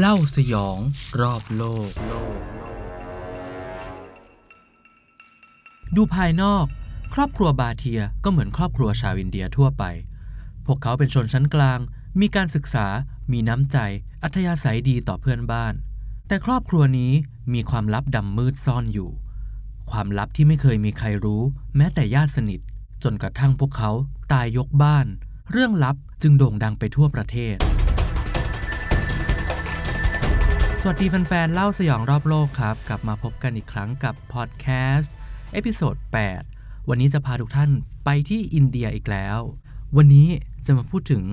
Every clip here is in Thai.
เล่าสยองรอบโลก ดูภายนอก ครอบครัวบาเทียก็เหมือนครอบครัวชาวอินเดียทั่วไป พวกเขาเป็นชนชั้นกลาง มีการศึกษา มีน้ำใจ อัธยาศัยดีต่อเพื่อนบ้าน แต่ครอบครัวนี้มีความลับดำมืดซ่อนอยู่ ความลับที่ไม่เคยมีใครรู้ แม้แต่ญาติสนิท จนกระทั่งพวกเขาตายยกบ้าน เรื่องลับจึงโด่งดังไปทั่วประเทศ สวัสดีแฟนๆ เล่าสยองรอบโลกครับ กลับมาพบกันอีกครั้งกับพอดแคสต์ episode 8 วันนี้จะพาทุกท่านไปที่อินเดียอีกแล้ว วันนี้จะมาพูดถึง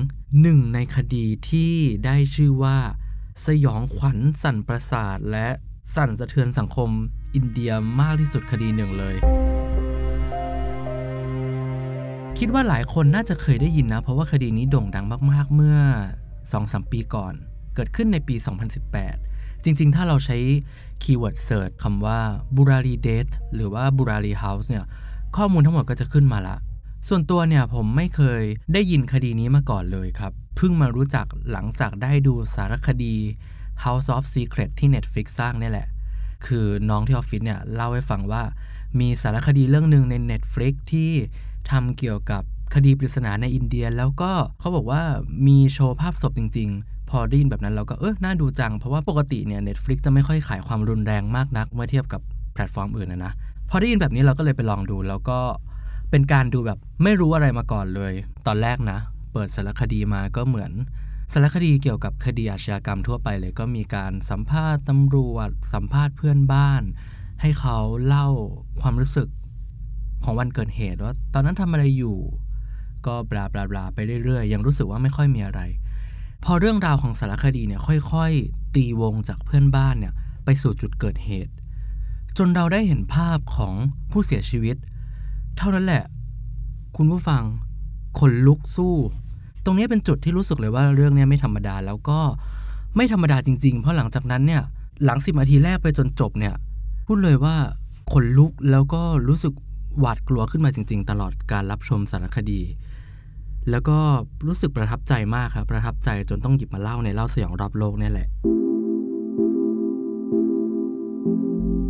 หนึ่งในคดีที่ได้ชื่อว่า สยองขวัญสั่นประสาท และสั่นสะเทือนสังคมอินเดียมากที่สุดคดีหนึ่งเลย คิดว่าหลายคนน่าจะเคยได้ยินนะ เพราะว่าคดีนี้โด่งดังมากๆเมื่อ 2-3 ปีก่อน เกิดขึ้นในปี 2018 จริง ๆ ถ้าเราใช้ keyword search คำว่า Burari Death หรือว่า Burari House เนี่ยข้อมูลทั้งหมดก็จะขึ้นมาละ ส่วนตัวเนี่ยผมไม่เคยได้ยินคดีนี้มาก่อนเลยครับ เพิ่งมารู้จักหลังจากได้ดูสารคดี House of Secret ที่ Netflix สร้างนี่แหละ คือน้องที่ออฟฟิศเนี่ยเล่าให้ฟังว่ามีสารคดีเรื่องหนึ่งใน Netflix ที่ทำเกี่ยวกับคดีปริศนาในอินเดีย แล้วก็เขาบอกว่ามีโชว์ภาพศพจริง ๆ พอได้ยินแบบนั้นเราก็เออน่าดูจัง เพราะว่าปกติเนี่ย Netflix จะไม่ค่อยขายความรุนแรงมากนัก เมื่อเทียบกับแพลตฟอร์มอื่นนะนะพอได้ยินแบบนี้เราก็เลยไปลองดู แล้วก็เป็นการดูแบบไม่รู้อะไรมาก่อนเลย ตอนแรกนะ เปิดสารคดีมาก็เหมือนสารคดีเกี่ยวกับคดีอาชญากรรมทั่วไปเลย ก็มีการสัมภาษณ์ตำรวจ สัมภาษณ์เพื่อนบ้าน ให้เขาเล่าความรู้สึกของวันเกิดเหตุว่าตอนนั้นทำอะไรอยู่ ก็บลาบลาบลาไปเรื่อยๆ ยังรู้สึกว่าไม่ค่อยมีอะไร พอเรื่องราวของสารคดีเนี่ยค่อยๆ ตีวงจากเพื่อนบ้านเนี่ยไปสู่จุดเกิดเหตุ จนเราได้เห็นภาพของผู้เสียชีวิต เท่านั้นแหละ คุณผู้ฟังขนลุกสู้ ตรงนี้เป็นจุดที่รู้สึกเลยว่าเรื่องนี้ไม่ธรรมดาแล้วก็ไม่ธรรมดาจริง ๆ เพราะหลังจากนั้นเนี่ยหลังสิบนาทีแรกไปจนจบเนี่ยพูดเลยว่าขนลุกแล้วก็รู้สึกหวาดกลัวขึ้นมาจริง ๆ ตลอดการรับชมสารคดี แล้วก็รู้สึกประทับใจมากครับ ประทับใจจนต้องหยิบมาเล่าในเล่าสยองรอบโลกนี่แหละ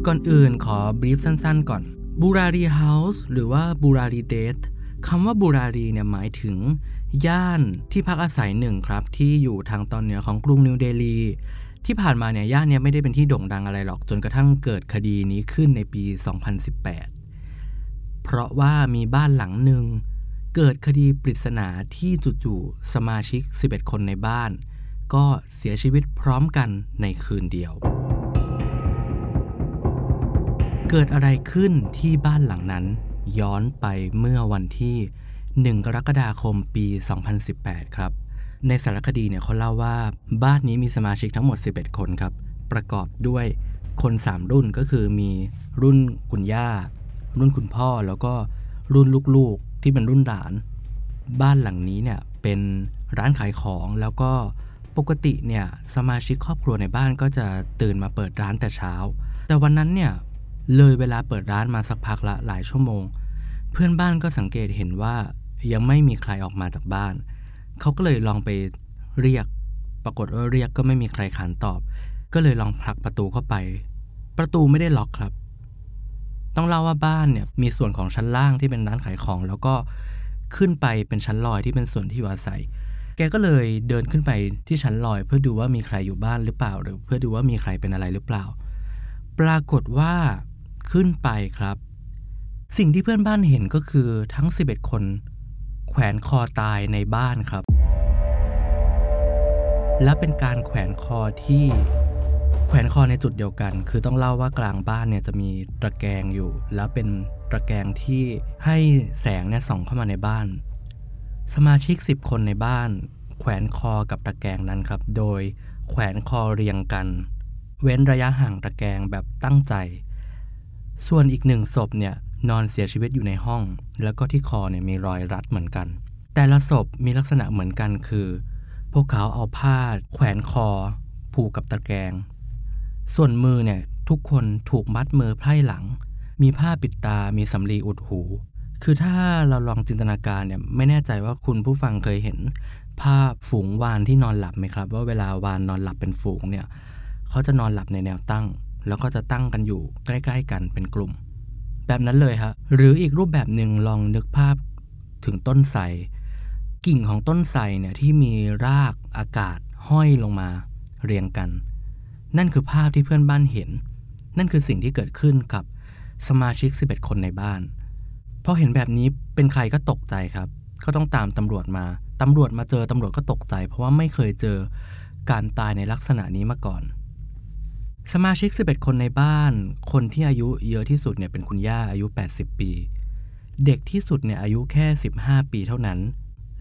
ก่อนอื่นขอบรีฟสั้นๆ ก่อนบูรารีเฮาส์หรือว่าบูรารีเดทคำว่าบูรารีเนี่ยหมายถึง ย่านที่พักอาศัยหนึ่งครับ ที่อยู่ทางตอนเหนือของกรุงนิวเดลี ที่ผ่านมาเนี่ยย่านเนี้ไม่ได้เป็นที่โด่งดังอะไรหรอก จนกระทั่งเกิดคดีนี้ขึ้นในปี 2018 เพราะว่ามีบ้านหลังหนึ่ง เกิดคดีปริศนาที่จู่ๆสมาชิก 11 คนในบ้าน ก็เสียชีวิตพร้อมกันในคืนเดียว เกิดอะไรขึ้นที่บ้านหลังนั้น ย้อนไปเมื่อวันที่ 1 กรกฎาคมปี 2018 ครับ ในสารคดีเนี่ยเขาเล่าว่าบ้านนี้มีสมาชิกทั้งหมด 11 คนครับ ประกอบด้วยคน 3 รุ่นก็คือมีรุ่นคุณย่า รุ่นคุณพ่อแล้วก็รุ่นลูกๆ ที่เป็นรุ่นหลาน บ้านหลังนี้เนี่ยเป็นร้านขายของแล้วก็ปกติเนี่ยสมาชิกครอบครัวในบ้านก็จะตื่นมาเปิดร้านแต่เช้า แต่วันนั้นเนี่ยเลยเวลาเปิดร้านมาสักพักละหลายชั่วโมง เพื่อนบ้านก็สังเกตเห็นว่ายังไม่มีใครออกมาจากบ้าน เขาก็เลยลองไปเรียก ปรากฏว่าเรียกก็ไม่มีใครขานตอบ ก็เลยลองผลักประตูเข้าไป ประตูไม่ได้ล็อกครับ ต้องเล่าว่าบ้านเนี่ยมีส่วนของชั้นล่างที่เป็นร้านขายของ แล้วก็ขึ้นไปเป็นชั้นลอยที่เป็นส่วนที่อยู่อาศัย แกก็เลยเดินขึ้นไปที่ชั้นลอย เพื่อดูว่ามีใครอยู่บ้านหรือเปล่า หรือเพื่อดูว่ามีใครเป็นอะไรหรือเปล่า ปรากฏว่าขึ้นไปครับ สิ่งที่เพื่อนบ้านเห็นก็คือทั้ง 11 คน แขวนคอตายในบ้านครับ และเป็นการแขวนคอที่ แขวนคอในจุดเดียวกัน คือต้องเล่าว่ากลางบ้านเนี่ยจะมีตะแกรงอยู่ แล้วเป็นตะแกรงที่ให้แสงเนี่ยส่องเข้ามาในบ้าน สมาชิก 10 คนในบ้าน แขวนคอกับตะแกรงนั้นครับ โดยแขวนคอเรียงกัน เว้นระยะห่างตะแกรงแบบตั้งใจ ส่วนอีกหนึ่งศพเนี่ยนอนเสียชีวิตอยู่ในห้อง แล้วก็ที่คอเนี่ยมีรอยรัดเหมือนกัน แต่ละศพมีลักษณะเหมือนกันคือ พวกเขาเอาผ้าแขวนคอผูกกับตะแกรง ส่วนมือเนี่ยทุกคนถูกมัดมือไพร่หลัง มีผ้าปิดตา มีสำลีอุดหู คือถ้าเราลองจินตนาการเนี่ยไม่แน่ใจว่าคุณผู้ฟังเคยเห็น ภาพฝูงวานที่นอนหลับไหมครับ ว่าเวลาวานนอนหลับเป็นฝูงเนี่ยเขาจะนอนหลับในแนวตั้ง แล้วก็จะตั้งกันอยู่ใกล้ ๆ กันเป็นกลุ่ม แบบนั้นเลยฮะหรืออีกรูปแบบหนึ่งลองนึกภาพถึงต้นไทรกิ่งของต้นไทรเนี่ยที่มีรากอากาศห้อยลงมาเรียงกัน นั่นคือภาพที่เพื่อนบ้านเห็น นั่นคือสิ่งที่เกิดขึ้นกับสมาชิก 11 คนในบ้านพอเห็นแบบนี้เป็นใครก็ตกใจครับ ก็ต้องตามตำรวจมา ตำรวจมาเจอตำรวจก็ตกใจ เพราะว่าไม่เคยเจอการตายในลักษณะนี้มาก่อน สมาชิก 11 คนในบ้าน คนที่อายุเยอะที่สุดเนี่ยเป็นคุณย่าอายุ 80 ปี เด็กที่สุดเนี่ยอายุแค่ 15 ปีเท่านั้น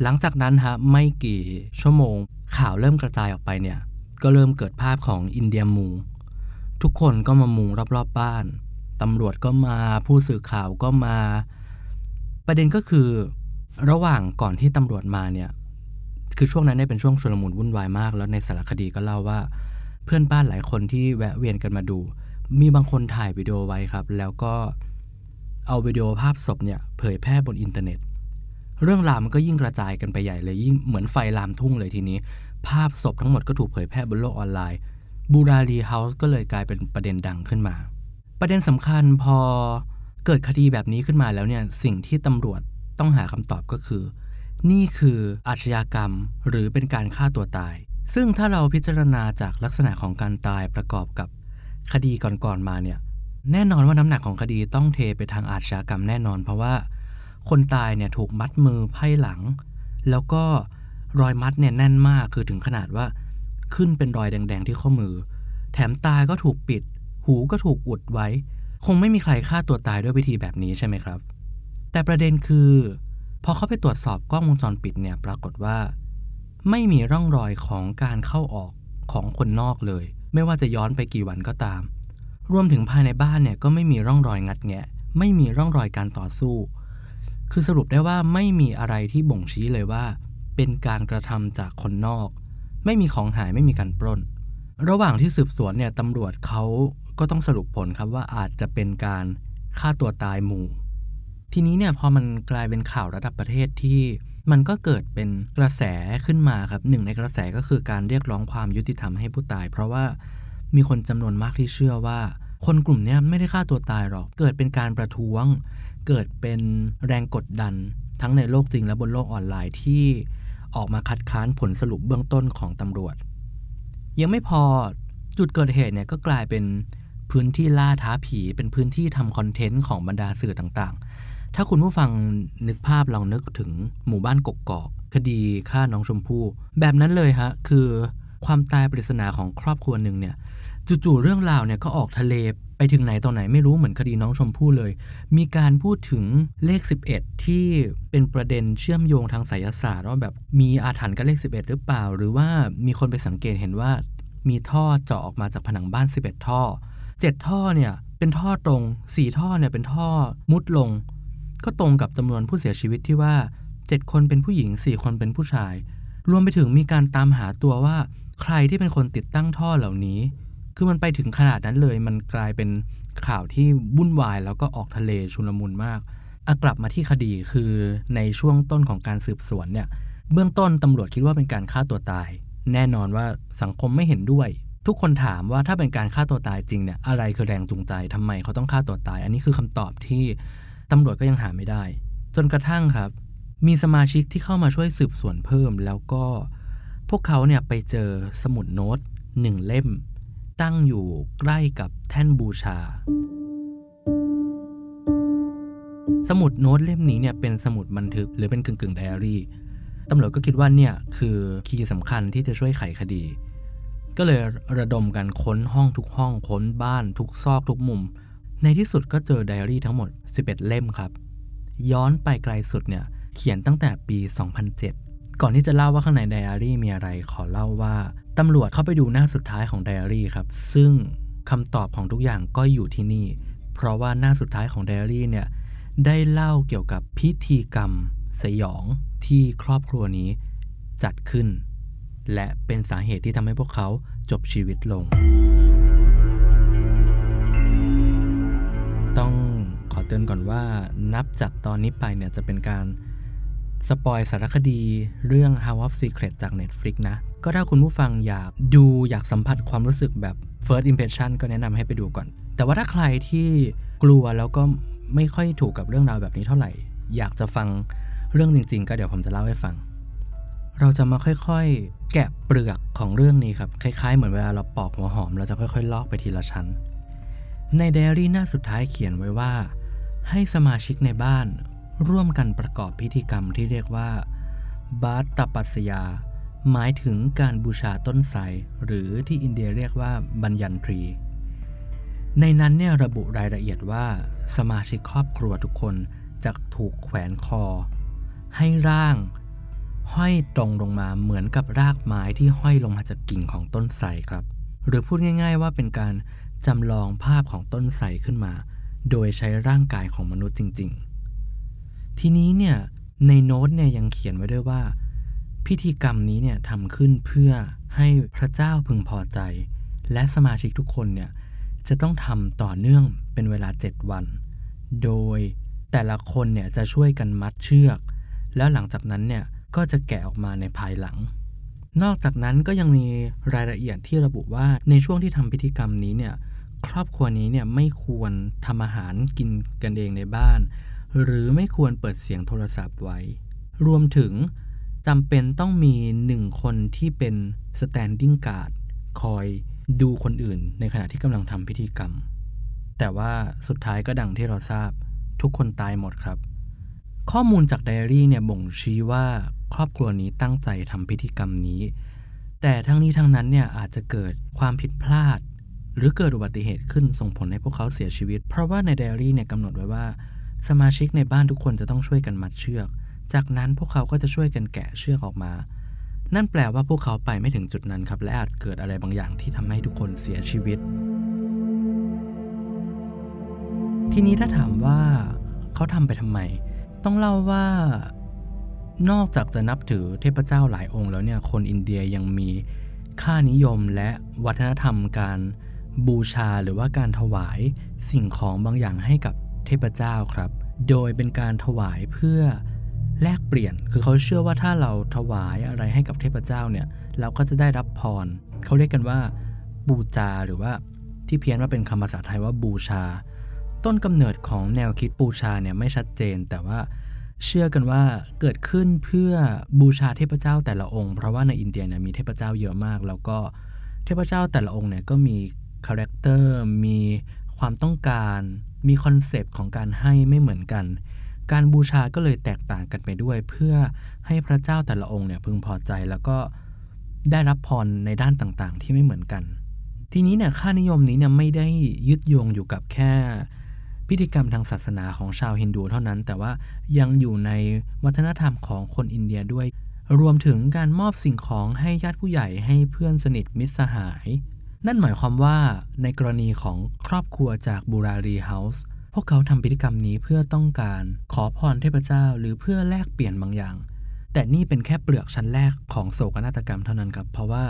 หลังจากนั้นฮะไม่กี่ชั่วโมงข่าวเริ่มกระจายออกไปเนี่ย ก็เริ่มเกิดภาพของอินเดียมุง ทุกคนก็มามุงรอบๆบบ้าน ตำรวจก็มาผู้สื่อข่าวก็มา ประเด็นก็คือ ระหว่างก่อนที่ตำรวจมาเนี่ย คือช่วงนั้นเนี่ยเป็นช่วงชุลมุนวุ่นวายมาก แล้วในสารคดีก็เล่าว่า เพื่อนบ้านหลายคนที่แวะเวียนกันมาดู มีบางคนถ่ายวิดีโอไว้ครับ แล้วก็เอาวิดีโอภาพศพเนี่ยเผยแพร่บนอินเทอร์เน็ต เรื่องราวมันก็ยิ่งกระจายกันไปใหญ่เลยยิ่งเหมือนไฟลามทุ่งเลยทีนี้ ภาพศพทั้งหมดก็ถูกเผยแพร่บนโลกออนไลน์ บูรารีเฮาส์ก็เลยกลายเป็นประเด็นดังขึ้นมา ประเด็นสำคัญพอเกิดคดีแบบนี้ขึ้นมาแล้วเนี่ยสิ่งที่ตำรวจต้องหาคำตอบก็คือ นี่คืออาชญากรรมหรือเป็นการฆ่าตัวตาย ซึ่งถ้าเราพิจารณาจากลักษณะของการตายประกอบกับคดีก่อนๆมาเนี่ยแน่นอนว่าน้ำหนักของคดีต้องเทไปทางอาชญากรรมแน่นอน เพราะว่าคนตายเนี่ยถูกมัดมือไพ่หลัง แล้วก็ รอยมัดเนี่ยแน่นมากคือถึงขนาดว่า ขึ้นเป็นรอยแดง ๆ ที่ข้อมือ แถมตาก็ถูกปิด หูก็ถูกอุดไว้ คงไม่มีใครฆ่าตัวตายด้วยวิธีแบบนี้ใช่ไหมครับ แต่ประเด็นคือ พอเขาไปตรวจสอบกล้องวงจรปิดเนี่ยปรากฏว่า ไม่มีร่องรอยของการเข้าออกของคนนอกเลย ไม่ว่าจะย้อนไปกี่วันก็ตาม รวมถึงภายในบ้านเนี่ยก็ไม่มีร่องรอยงัดแงะ ไม่มีร่องรอยการต่อสู้ คือสรุปได้ว่าไม่มีอะไรที่บ่งชี้เลยว่า เป็นการกระทำจากคนนอก ไม่มีของหายไม่มีการปล้น ระหว่างที่สืบสวนเนี่ยตำรวจเขาก็ต้องสรุปผลครับว่าอาจจะเป็นการฆ่าตัวตายหมู่ ทีนี้เนี่ยพอมันกลายเป็นข่าวระดับประเทศที่มันก็เกิดเป็นกระแสขึ้นมาครับหนึ่งในกระแสก็คือการเรียกร้องความยุติธรรมให้ผู้ตาย เพราะว่ามีคนจำนวนมากที่เชื่อว่า คนกลุ่มนี้ไม่ได้ฆ่าตัวตายหรอก เกิดเป็นการประท้วง เกิดเป็นแรงกดดัน ทั้งในโลกจริงและบนโลกออนไลน์ที่ ออกมาคัดค้านผลสรุปเบื้องต้นของตำรวจ ยังไม่พอจุดเกิดเหตุเนี่ยก็กลายเป็นพื้นที่ล่าท้าผีเป็นพื้นที่ทำคอนเทนต์ของบรรดาสื่อต่างๆ ถ้าคุณผู้ฟังนึกภาพลองนึกถึงหมู่บ้านกกกอก คดีฆ่าน้องชมพู่แบบนั้นเลยฮะคือความตายปริศนาของครอบครัวหนึ่งเนี่ยจู่ๆเรื่องราวเนี่ยก็ออกทะเล ไปถึงไหนตอนไหนไม่รู้เหมือนคดีน้องชมพู่เลย มีการพูดถึงเลข 11 ที่เป็นประเด็นเชื่อมโยงทางไสยศาสตร์ว่าแบบมีอาถรรพ์กับเลข 11 หรือเปล่า หรือว่ามีคนไปสังเกตเห็นว่า มีท่อเจาะออกมาจากผนังบ้าน 11 ท่อ 7 ท่อเนี่ยเป็นท่อตรง 4 ท่อเนี่ยเป็นท่อมุดลง ก็ตรงกับจำนวนผู้เสียชีวิตที่ว่า 7 คนเป็นผู้หญิง 4 คนเป็นผู้ชาย รวมไปถึงมีการตามหาตัวว่า ใครที่เป็นคนติดตั้งท่อเหล่านี้ คือมันไปถึงขนาดนั้นเลย มันกลายเป็นข่าวที่วุ่นวาย แล้วก็ออกทะเลชุลมุนมากกลับมาที่คดีคือในช่วงต้นของการสืบสวนเนี่ย เบื้องต้นตำรวจคิดว่าเป็นการฆ่าตัวตาย แน่นอนว่าสังคมไม่เห็นด้วย ทุกคนถามว่าถ้าเป็นการฆ่าตัวตายจริงเนี่ยอะไรคือแรงจูงใจทำไมเขาต้องฆ่าตัวตาย อันนี้คือคำตอบที่ตำรวจก็ยังหาไม่ได้ จนกระทั่งครับ มีสมาชิกที่เข้ามาช่วยสืบสวนเพิ่ม แล้วก็พวกเขาเนี่ยไปเจอสมุดโน้ตหนึ่งเล่ม ตั้งอยู่ใกล้กับแท่นบูชา สมุดโน้ตเล่มนี้เนี่ยเป็นสมุดบันทึกหรือเป็นกึ่งกึ่งไดอารี่ตำรวจก็คิดว่าเนี่ยคือ key สำคัญที่จะช่วยไขคดี ก็เลยระดมกันค้นห้องทุกห้องค้นบ้านทุกซอกทุกมุม ในที่สุดก็เจอไดอารี่ทั้งหมด 11 เล่มครับ ย้อนไปไกลสุดเนี่ยเขียนตั้งแต่ปี 2007 ก่อนที่จะเล่าว่าข้างในไดอารี่มีอะไรขอเล่าว่าตำรวจเข้าไปดูหน้าสุดท้ายของไดอารี่ครับ ซึ่งคำตอบของทุกอย่างก็อยู่ที่นี่ เพราะว่าหน้าสุดท้ายของไดอารี่เนี่ยได้เล่าเกี่ยวกับพิธีกรรมสยองที่ครอบครัวนี้จัดขึ้น และเป็นสาเหตุที่ทำให้พวกเขาจบชีวิตลง ต้องขอเตือนก่อนว่านับจากตอนนี้ไปเนี่ยจะเป็นการ สปอยสารคดีเรื่อง House of Secret จาก Netflix นะ ก็ถ้าคุณผู้ฟังอยากดูอยากสัมผัสความรู้สึกแบบ First Impression ก็แนะนำให้ไปดูก่อน แต่ว่าถ้าใครที่กลัวแล้วก็ไม่ค่อยถูกกับเรื่องราวแบบนี้เท่าไหร่ อยากจะฟังเรื่องจริง ๆ ก็เดี๋ยวผมจะเล่าให้ฟัง เราจะมาค่อยๆ แกะเปลือกของเรื่องนี้ครับ คล้ายๆ เหมือนเวลาเราปอกหัวหอม เราจะค่อยๆ ลอกไปทีละชั้น ในไดอารี่หน้าสุดท้ายเขียนไว้ว่า ให้สมาชิกในบ้าน ร่วมกันประกอบพิธีกรรมที่เรียกว่า บาตตปัสยา หมายถึงการบูชาต้นไทรหรือที่อินเดียเรียกว่าบัญญันทรี ในนั้นเนี่ยระบุรายละเอียดว่า สมาชิกครอบครัวทุกคนจะถูกแขวนคอ ให้ร่างห้อยตรงลงมาเหมือนกับรากไม้ที่ห้อยลงมาจากกิ่งของต้นไทรครับ หรือพูดง่าย ๆ ว่าเป็นการจำลองภาพของต้นไทรขึ้นมา โดยใช้ร่างกายของมนุษย์จริง ๆ ทีนี้เนี่ยในโน้ตเนี่ยยังเขียนไว้ด้วยว่า พิธีกรรมนี้เนี่ยทำขึ้นเพื่อให้พระเจ้าพึงพอใจ และสมาชิกทุกคนเนี่ยจะต้องทำต่อเนื่องเป็นเวลา 7 วัน โดยแต่ละคนเนี่ยจะช่วยกันมัดเชือก แล้วหลังจากนั้นเนี่ยก็จะแกะออกมาในภายหลัง นอกจากนั้นก็ยังมีรายละเอียดที่ระบุว่าในช่วงที่ทำพิธีกรรมนี้เนี่ยครอบครัวนี้เนี่ยไม่ควรทำอาหารกินกันเองในบ้าน หรือไม่ควรเปิดเสียงโทรศัพท์ไว้ รวมถึงจำเป็นต้องมีหนึ่งคนที่เป็น standing guard คอยดูคนอื่น ในขณะที่กำลังทำพิธีกรรม แต่ว่าสุดท้ายก็ดังที่เราทราบ ทุกคนตายหมดครับ ข้อมูลจากไดอารี่เนี่ยบ่งชี้ว่าครอบครัวนี้ตั้งใจทำพิธีกรรมนี้ แต่ทั้งนี้ทั้งนั้นเนี่ยอาจจะเกิดความผิดพลาด หรือเกิดอุบัติเหตุขึ้นส่งผลให้พวกเขาเสียชีวิต เพราะว่าในไดอารี่เนี่ยกำหนดไว้ว่า สมาชิกในบ้านทุกคนจะต้องช่วยกันมัดเชือก จากนั้นพวกเขาก็จะช่วยกันแกะเชือกออกมา นั่นแปลว่าพวกเขาไปไม่ถึงจุดนั้นครับ และอาจเกิดอะไรบางอย่างที่ทำให้ทุกคนเสียชีวิต ทีนี้ถ้าถามว่าเขาทำไปทำไม ต้องเล่าว่านอกจากจะนับถือเทพเจ้าหลายองค์แล้วเนี่ย คนอินเดียยังมีค่านิยมและวัฒนธรรมการบูชาหรือว่าการถวายสิ่งของบางอย่างให้กับ เทพเจ้าครับ โดยเป็นการถวายเพื่อแลกเปลี่ยน คือเขาเชื่อว่าถ้าเราถวายอะไรให้กับเทพเจ้าเนี่ย เราก็จะได้รับพร เขาเรียกกันว่าบูจาหรือว่าที่เพี้ยนว่าเป็นคำภาษาไทยว่าบูชา ต้นกำเนิดของแนวคิดบูชาเนี่ยไม่ชัดเจน แต่ว่าเชื่อกันว่าเกิดขึ้นเพื่อบูชาเทพเจ้าแต่ละองค์ เพราะว่าในอินเดียเนี่ยมีเทพเจ้าเยอะมาก แล้วก็เทพเจ้าแต่ละองค์เนี่ยก็มีcharacter มีความต้องการ มี concept ของการให้ไม่เหมือนกัน การบูชาก็เลยแตกต่างกันไปด้วย เพื่อให้พระเจ้าแต่ละองค์เนี่ยพึงพอใจแล้วก็ได้รับพรในด้านต่างๆ ที่ไม่เหมือนกัน ทีนี้เนี่ยค่านิยมนี้เนี่ยไม่ได้ยึดโยงอยู่กับแค่พิธีกรรมทางศาสนาของชาวฮินดูเท่านั้น แต่ว่ายังอยู่ในวัฒนธรรมของคนอินเดียด้วย รวมถึงการมอบสิ่งของให้ญาติผู้ใหญ่ให้เพื่อนสนิทมิตรสหาย นั่นหมายความว่าในกรณีของครอบครัวจากบูรารีเฮาส์พวกเขาทำพิธีกรรมนี้เพื่อต้องการขอพรเทพเจ้า หรือเพื่อแลกเปลี่ยนบางอย่าง แต่นี่เป็นแค่เปลือกชั้นแรกของโศกนาฏกรรมเท่านั้นครับ เพราะว่า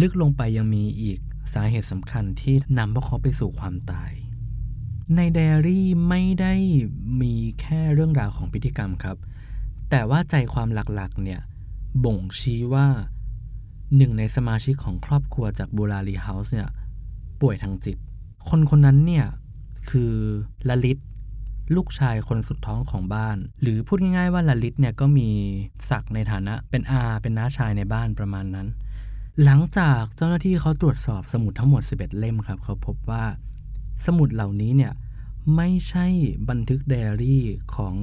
ลึกลงไปยังมีอีกสาเหตุสำคัญที่นำพวกเขาไปสู่ความตาย ในไดอารี่ไม่ได้มีแค่เรื่องราวของพิธีกรรมครับ แต่ว่าใจความหลักๆเนี่ยบ่งชี้ว่า หนึ่งในสมาชิกของครอบครัวจากบูรารีเฮาส์เนี่ยป่วยทางจิต คนคนนั้นเนี่ยคือลลิตลูกชายคนสุดท้องของบ้าน หรือพูดง่ายๆว่าลลิตเนี่ยก็มีศักดิ์ในฐานะเป็นอาเป็นน้าชายในบ้านประมาณนั้น หลังจากเจ้าหน้าที่เขาตรวจสอบสมุดทั้งหมด 11 เล่มครับ เขาพบว่าสมุดเหล่านี้เนี่ยไม่ใช่บันทึกไดอารี่ของ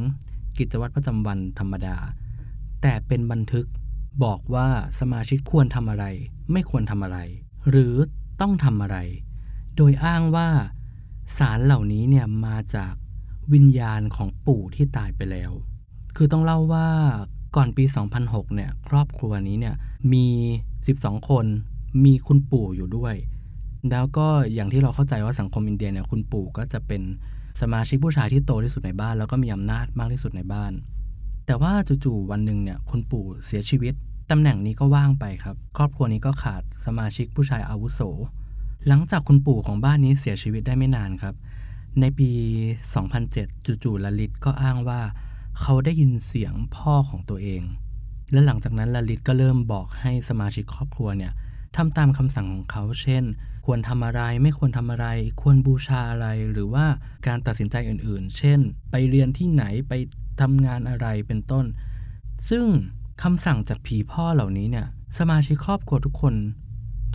กิจวัตรประจำวันธรรมดา แต่เป็นบันทึก บอกว่าสมาชิกควรทำอะไร ไม่ควรทำอะไร หรือต้องทำอะไร โดยอ้างว่าสารเหล่านี้เนี่ยมาจากวิญญาณของปู่ที่ตายไปแล้ว คือต้องเล่าว่าก่อนปี 2006 เนี่ยครอบครัวนี้เนี่ยมี 12 คน มีคุณปู่อยู่ด้วย แล้วก็อย่างที่เราเข้าใจว่าสังคมอินเดียเนี่ยคุณปู่ก็จะเป็นสมาชิกผู้ชายที่โตที่สุดในบ้าน แล้วก็มีอำนาจมากที่สุดในบ้าน แต่ว่าจู่ๆวันหนึ่งเนี่ยคุณปู่เสียชีวิตตำแหน่งนี้ก็ว่างไปครับ ครอบครัวนี้ก็ขาดสมาชิกผู้ชายอาวุโส หลังจากคุณปู่ของบ้านนี้เสียชีวิตได้ไม่นานครับ ในปี 2007 จู่ๆลลิตก็อ้างว่า เขาได้ยินเสียงพ่อของตัวเอง และหลังจากนั้นลลิตก็เริ่มบอกให้สมาชิกครอบครัวเนี่ยทำตามคำสั่งของเขา เช่น ควรทำอะไร ไม่ควรทำอะไร ควรบูชาอะไร หรือว่าการตัดสินใจอื่นๆ เช่น ไปเรียนที่ไหน ไป ทำงานอะไรเป็นต้น ซึ่งคำสั่งจากผีพ่อเหล่านี้เนี่ยสมาชิกครอบครัวทุกคน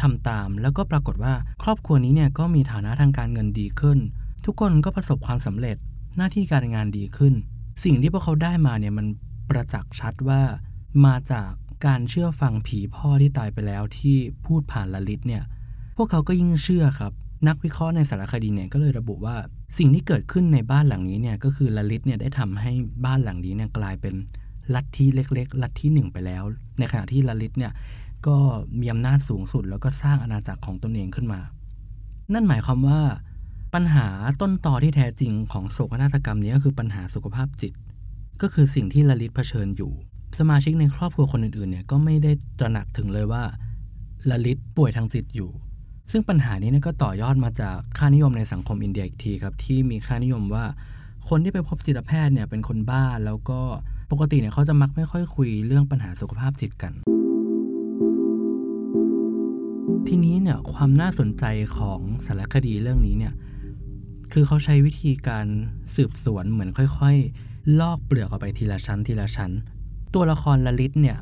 ทำตาม แล้วก็ปรากฏว่าครอบครัวนี้เนี่ยก็มีฐานะทางการเงินดีขึ้น ทุกคนก็ประสบความสำเร็จหน้าที่การงานดีขึ้น สิ่งที่พวกเขาได้มาเนี่ยมันประจักษ์ชัดว่ามาจากการเชื่อฟังผีพ่อที่ตายไปแล้วที่พูดผ่านละลิตเนี่ย พวกเขาก็ยิ่งเชื่อครับ นักวิเคราะห์ในสารคดีเนี่ยก็เลยระบุว่า สิ่งที่เกิดขึ้นในบ้านหลังนี้เนี่ยก็คือลลิตเนี่ยได้ทำให้บ้านหลังนี้เนี่ยกลายเป็นลัทธิเล็ก ๆ ลัทธิหนึ่งไปแล้ว ในขณะที่ลลิตเนี่ยก็มีอำนาจสูงสุด แล้วก็สร้างอาณาจักรของตนเองขึ้นมา นั่นหมายความว่าปัญหาต้นตอที่แท้จริงของโศกนาฏกรรมนี้ก็คือปัญหาสุขภาพจิต ก็คือสิ่งที่ลลิตเผชิญอยู่ สมาชิกในครอบครัวคนอื่นๆเนี่ยก็ไม่ได้ตระหนักถึงเลยว่าลลิตป่วยทางจิตอยู่ ซึ่งปัญหานี้ก็ต่อยอดมาจากค่านิยมในสังคมอินเดียอีกทีครับที่มีค่านิยมว่าคนที่ไปพบจิตแพทย์เนี่ยเป็นคนบ้าแล้วก็ปกติเนี่ยเขาจะมักไม่ค่อยคุยเรื่องปัญหาสุขภาพจิตกัน ทีนี้เนี่ยความน่าสนใจของสารคดีเรื่องนี้เนี่ยคือเขาใช้วิธีการสืบสวนเหมือนค่อย ๆ ลอกเปลือกออกไปทีละชั้นทีละชั้น ตัวละครลลิตเนี่ย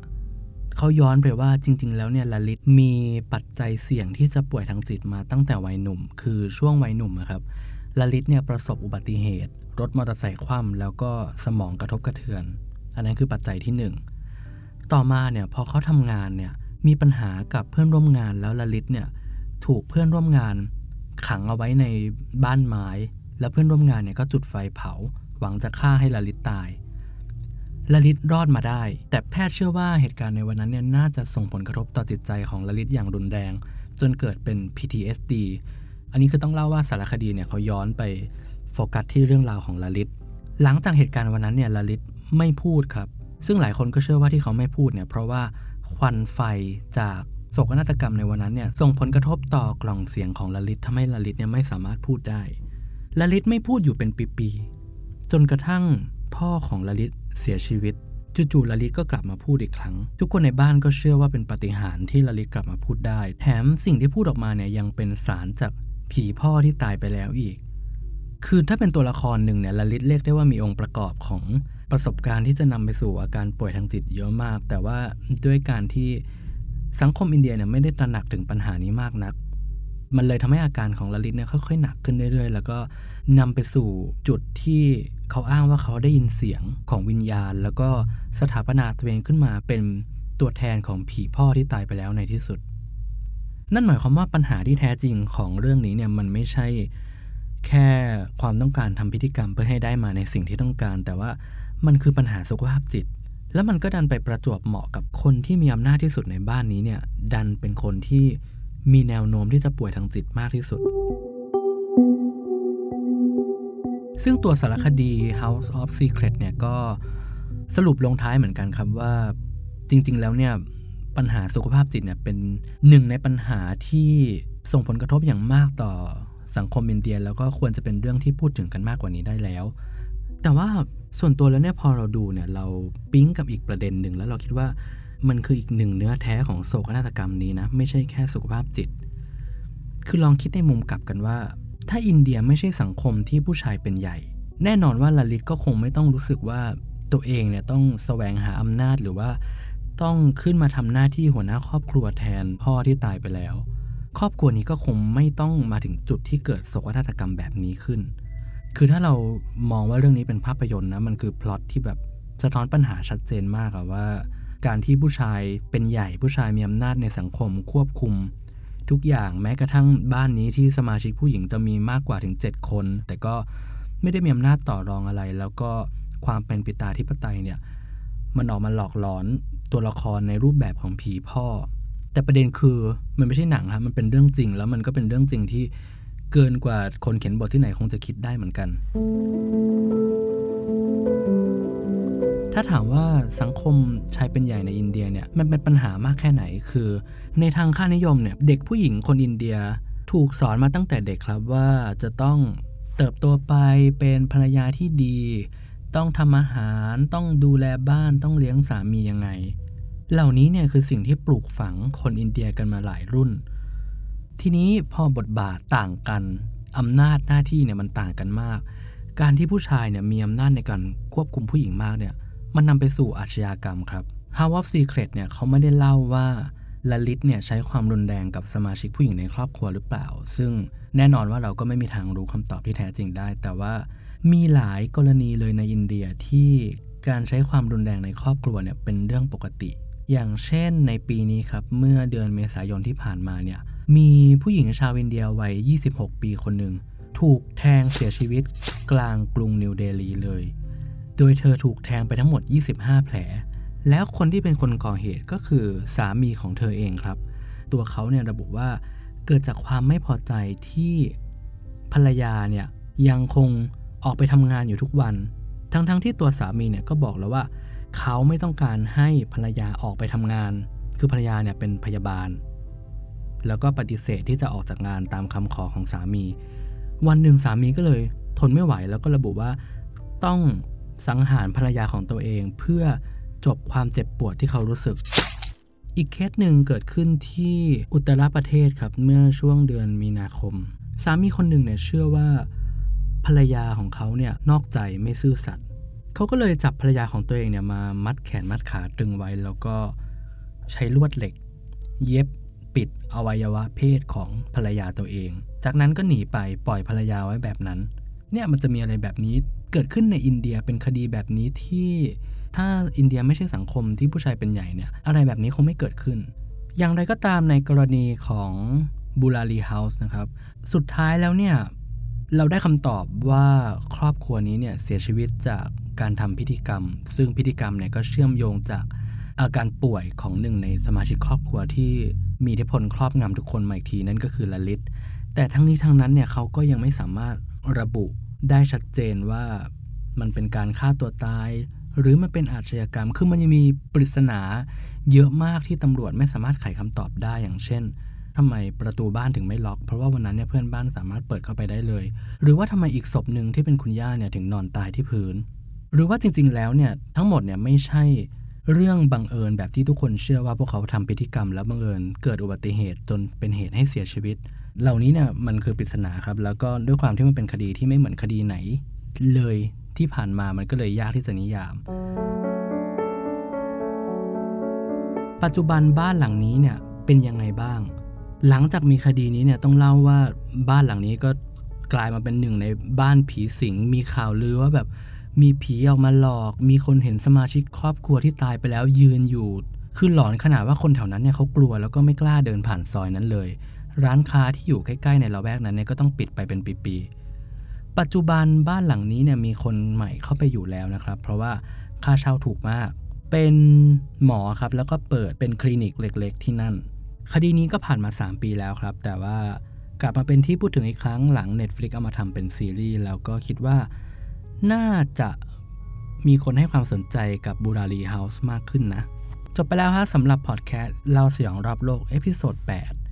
เขาย้อนไปว่าจริง ๆ แล้วเนี่ยลลิตมีปัจจัยเสี่ยงที่จะป่วยทางจิตมาตั้งแต่วัยหนุ่ม คือช่วงวัยหนุ่มครับลลิตเนี่ยประสบอุบัติเหตุ รถมอเตอร์ไซค์คว่ำแล้วก็สมองกระทบกระเทือน อันนั้นคือปัจจัยที่ 1 ต่อมาเนี่ยพอเขาทำงานเนี่ยมีปัญหากับเพื่อนร่วมงานแล้วลลิตเนี่ยถูกเพื่อนร่วมงานขังเอาไว้ในบ้านไม้ แล้วเพื่อนร่วมงานเนี่ยก็จุดไฟเผา หวังจะฆ่าให้ลลิตตาย ลลิตรอดมาได้ แต่แพทย์เชื่อว่าเหตุการณ์ในวันนั้นเนี่ยน่าจะส่งผลกระทบต่อจิตใจของลลิตอย่างรุนแรง จนเกิดเป็น PTSD อันนี้คือต้องเล่าว่าสารคดีเนี่ยเขาย้อนไปโฟกัสที่เรื่องราวของลลิต หลังจากเหตุการณ์วันนั้นเนี่ยลลิตไม่พูดครับ ซึ่งหลายคนก็เชื่อว่าที่เขาไม่พูดเนี่ยเพราะว่าควันไฟจากโศกนาฏกรรมในวันนั้นเนี่ยส่งผลกระทบต่อกล่องเสียงของลลิตทำให้ลลิตเนี่ยไม่สามารถพูดได้ลลิตไม่พูดอยู่เป็นปีๆจนกระทั่งพ่อของลลิต เสียชีวิตจู่ๆลลิตก็กลับมาพูดอีกครั้ง ทุกคนในบ้านก็เชื่อว่าเป็นปาฏิหาริย์ที่ลลิตกลับมาพูดได้ แถมสิ่งที่พูดออกมาเนี่ยยังเป็นสารจากผีพ่อที่ตายไปแล้วอีก คือถ้าเป็นตัวละครหนึ่งเนี่ยลลิตเรียกได้ว่ามีองค์ประกอบของประสบการณ์ที่จะนำไปสู่อาการป่วยทางจิตเยอะมาก แต่ว่าด้วยการที่สังคมอินเดียเนี่ยไม่ได้ตระหนักถึงปัญหานี้มากนัก มันเลยทำให้อาการของลลิตเนี่ยค่อยๆหนักขึ้นเรื่อยๆ แล้วก็นำไปสู่จุดที่ เขาอ้างว่าเขาได้ยินเสียงของวิญญาณ แล้วก็สถาปนาตัวเองขึ้นมาเป็นตัวแทนของผีพ่อที่ตายไปแล้วในที่สุด นั่นหมายความว่าปัญหาที่แท้จริงของเรื่องนี้เนี่ยมันไม่ใช่แค่ความต้องการทำพิธีกรรมเพื่อให้ได้มาในสิ่งที่ต้องการ แต่ว่ามันคือปัญหาสุขภาพจิต แล้วมันก็ดันไปประจวบเหมาะกับคนที่มีอำนาจที่สุดในบ้านนี้เนี่ยดันเป็นคนที่มีแนวโน้มที่จะป่วยทางจิตมากที่สุด ซึ่งตัวสารคดี House of Secret เนี่ยก็สรุปลงท้ายเหมือนกันครับว่าจริง ๆ แล้วเนี่ยปัญหาสุขภาพจิตเนี่ยเป็นหนึ่งในปัญหาที่ส่งผลกระทบอย่างมากต่อสังคมอินเดีย แล้วก็ควรจะเป็นเรื่องที่พูดถึงกันมากกว่านี้ได้แล้ว แต่ว่าส่วนตัวแล้วเนี่ยพอเราดูเนี่ยเราปิ๊งกับอีกประเด็นหนึ่งแล้วเราคิดว่ามันคืออีกหนึ่งเนื้อแท้ของโศกนาฏกรรมนี้นะไม่ใช่แค่สุขภาพจิต คือลองคิดในมุมกลับกันว่า ถ้าอินเดียไม่ใช่สังคมที่ผู้ชายเป็นใหญ่ แน่นอนว่าลลิตก็คงไม่ต้องรู้สึกว่าตัวเองเนี่ยต้องสแสวงหาอำนาจหรือว่า ต้องขึ้นมาทำหน้าที่หัวหน้าครอบครัวแทนพ่อที่ตายไปแล้ว ครอบครัวนี้ก็คงไม่ต้องมาถึงจุดที่เกิดโศกนาฏกรรมแบบนี้ขึ้น คือถ้าเรามองว่าเรื่องนี้เป็นภาพยนตร์นะมันคือพล็อตที่แบบสะท้อนปัญหาชัดเจนมากอะว่า การที่ผู้ชายเป็นใหญ่ผู้ชายมีอำนาจในสังคมควบคุม ทุกอย่างแม้กระทั่งบ้านนี้ที่สมาชิกผู้หญิงจะมีมากกว่าถึง 7 คน แต่ก็ไม่ได้มีอำนาจต่อรองอะไร แล้วก็ความเป็นปิตาธิปไตยเนี่ยมันออกมาหลอกหลอนตัวละครในรูปแบบของผีพ่อ แต่ประเด็นคือมันไม่ใช่หนังครับมันเป็นเรื่องจริง แล้วมันก็เป็นเรื่องจริงที่เกินกว่าคนเขียนบทที่ไหนคงจะคิดได้เหมือนกัน ถ้าถามว่าสังคมชายเป็นใหญ่ในอินเดียเนี่ยมันเป็นปัญหามากแค่ไหนคือ ในทางค่านิยมเนี่ยเด็กผู้หญิงคนอินเดียถูกสอนมาตั้งแต่เด็กครับว่าจะต้องเติบโตไปเป็นภรรยาที่ดี ต้องทำอาหาร ต้องดูแลบ้านต้องเลี้ยงสามียังไง เหล่านี้เนี่ยคือสิ่งที่ปลูกฝังคนอินเดียกันมาหลายรุ่น ทีนี้พอบทบาทต่างกันอำนาจหน้าที่เนี่ยมันต่างกันมาก การที่ผู้ชายเนี่ยมีอำนาจในการควบคุมผู้หญิงมากเนี่ย มันนำไปสู่อาชญากรรมครับ House of Secret เนี่ยเขาไม่ได้เล่าว่าลลิตเนี่ยใช้ความรุนแรงกับสมาชิกผู้หญิงในครอบครัวหรือเปล่า ซึ่งแน่นอนว่าเราก็ไม่มีทางรู้คำตอบที่แท้จริงได้ แต่ว่ามีหลายกรณีเลยในอินเดียที่การใช้ความรุนแรงในครอบครัวเนี่ยเป็นเรื่องปกติ อย่างเช่นในปีนี้ครับ เมื่อเดือนเมษายนที่ผ่านมาเนี่ยมีผู้หญิงชาวอินเดียวัย 26 ปีคนหนึ่งถูกแทงเสียชีวิตกลางกรุงนิวเดลีเลย โดยเธอถูกแทงไปทั้งหมด 25 แผล แล้วคนที่เป็นคนก่อเหตุก็คือสามีของเธอเองครับ ตัวเขาเนี่ยระบุว่าเกิดจากความไม่พอใจที่ภรรยาเนี่ยยังคงออกไปทำงานอยู่ทุกวัน ทั้งๆทที่ตัวสามีเนี่ยก็บอกแล้วว่า เขาไม่ต้องการให้ภรรยาออกไปทำงาน คือภรรยาเนี่ยเป็นพยาบาล แล้วก็ปฏิเสธที่จะออกจากงานตามคำขอของสามี วันหนึ่งสามีก็เลยทนไม่ไหวแล้วก็ระบุว่าต้อง สังหารภรรยาของตัวเองเพื่อจบความเจ็บปวดที่เขารู้สึก อีกเคสหนึ่งเกิดขึ้นที่อุตรประเทศครับเมื่อช่วงเดือนมีนาคม สามีคนหนึ่งเนี่ยเชื่อว่าภรรยาของเขาเนี่ยนอกใจไม่ซื่อสัตย์เขาก็เลยจับภรรยาของตัวเองเนี่ยมามัดแขนมัดขาตึงไว้ แล้วก็ใช้ลวดเหล็ก เย็บปิดอวัยวะเพศของภรรยาตัวเอง จากนั้นก็หนีไปปล่อยภรรยาไว้แบบนั้น เนี่ยมันจะมีอะไรแบบนี้เกิดขึ้นในอินเดียเป็นคดีแบบนี้ที่ถ้าอินเดียไม่ใช่สังคมที่ผู้ชายเป็นใหญ่เนี่ยอะไรแบบนี้คงไม่เกิดขึ้น อย่างไรก็ตามในกรณีของบูลารีเฮาส์นะครับ สุดท้ายแล้วเนี่ยเราได้คำตอบว่าครอบครัวนี้เนี่ยเสียชีวิตจากการทำพิธีกรรม ซึ่งพิธีกรรมเนี่ยก็เชื่อมโยงจากอาการป่วยของหนึ่งในสมาชิกครอบครัวที่มีอิทธิพลครอบงำทุกคนมาอีกทีนั่นก็คือลลิต แต่ทั้งนี้ทั้งนั้นเนี่ยเขาก็ยังไม่สามารถระบุ ได้ชัดเจนว่ามันเป็นการฆ่าตัวตาย หรือมันเป็นอาชญากรรม คือมันยังมีปริศนาเยอะมากที่ตำรวจไม่สามารถไขคำตอบได้อย่างเช่นทำไมประตูบ้านถึงไม่ล็อก เพราะว่าวันนั้นเนี่ยเพื่อนบ้านสามารถเปิดเข้าไปได้เลย หรือว่าทำไมอีกศพหนึ่งที่เป็นคุณย่าเนี่ยถึงนอนตายที่พื้น หรือว่าจริงๆแล้วเนี่ยทั้งหมดเนี่ยไม่ใช่เรื่องบังเอิญแบบที่ทุกคนเชื่อว่าพวกเขาทำพิธีกรรมแล้วบังเอิญเกิดอุบัติเหตุจนเป็นเหตุให้เสียชีวิต เหล่านี้เนี่ยมันคือปริศนาครับ แล้วก็ด้วยความที่มันเป็นคดีที่ไม่เหมือนคดีไหน เลยที่ผ่านมามันก็เลยยากที่จะนิยาม ปัจจุบันบ้านหลังนี้เนี่ยเป็นยังไงบ้าง หลังจากมีคดีนี้เนี่ยต้องเล่าว่าบ้านหลังนี้ก็กลายมาเป็นหนึ่งในบ้านผีสิง มีข่าวลือว่าแบบมีผีออกมาหลอก มีคนเห็นสมาชิกครอบครัวที่ตายไปแล้วยืนอยู่ คือหลอนขนาดว่าคนแถวนั้นเนี่ยเขากลัวแล้วก็ไม่กล้าเดินผ่านซอยนั้นเลย ร้านค้าที่อยู่ใกล้ๆในละแวกนั้นเนี่ยก็ต้องปิดไปเป็นปีๆ ปัจจุบันบ้านหลังนี้เนี่ยมีคนใหม่เข้าไปอยู่แล้วนะครับ เพราะว่าค่าเช่าถูกมาก เป็นหมอครับแล้วก็เปิดเป็นคลินิกเล็กๆ ที่นั่น คดีนี้ก็ผ่านมา 3 ปีแล้วครับ แต่ว่ากลับมาเป็นที่พูดถึงอีกครั้งหลัง Netflix เอามาทำเป็นซีรีส์แล้วก็คิดว่าน่าจะมีคนให้ความสนใจกับ Burari House มากขึ้นนะ จบไปแล้วฮะสำหรับพอดแคสต์เล่าสยองรอบโลก episode 8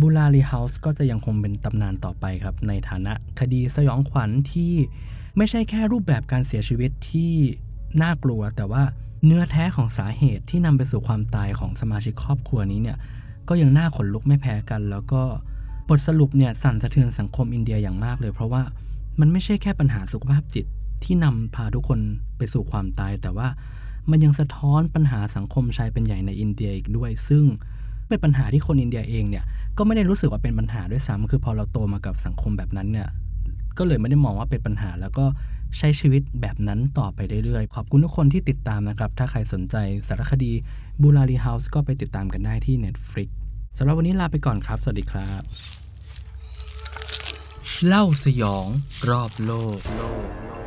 Burari House ก็จะยังคงเป็นตำนานต่อไปครับ ในฐานะคดีสยองขวัญที่ไม่ใช่แค่รูปแบบการเสียชีวิตที่น่ากลัว แต่ว่าเนื้อแท้ของสาเหตุที่นำไปสู่ความตายของสมาชิกครอบครัวนี้เนี่ยก็ยังน่าขนลุกไม่แพ้กัน แล้วก็บทสรุปเนี่ยสั่นสะเทือนสังคมอินเดียอย่างมากเลย เพราะว่ามันไม่ใช่แค่ปัญหาสุขภาพจิตที่นำพาทุกคนไปสู่ความตาย แต่ว่ามันยังสะท้อนปัญหาสังคมชายเป็นใหญ่ในอินเดียอีกด้วย ซึ่ง เป็นปัญหาที่คนอินเดียเองเนี่ยก็ไม่ได้รู้สึกว่าเป็นปัญหาด้วยซ้ำคือพอเราโตมากับสังคมแบบนั้นเนี่ยก็เลยไม่ได้มองว่าเป็นปัญหาแล้วก็ใช้ชีวิตแบบนั้นต่อไปเรื่อยๆ ขอบคุณทุกคนที่ติดตามนะครับ ถ้าใครสนใจสารคดีบูลารีเฮาส์ก็ไปติดตามกันได้ที่ Netflix สำหรับวันนี้ลาไปก่อนครับ สวัสดีครับ เล่าสยองรอบโลกโลก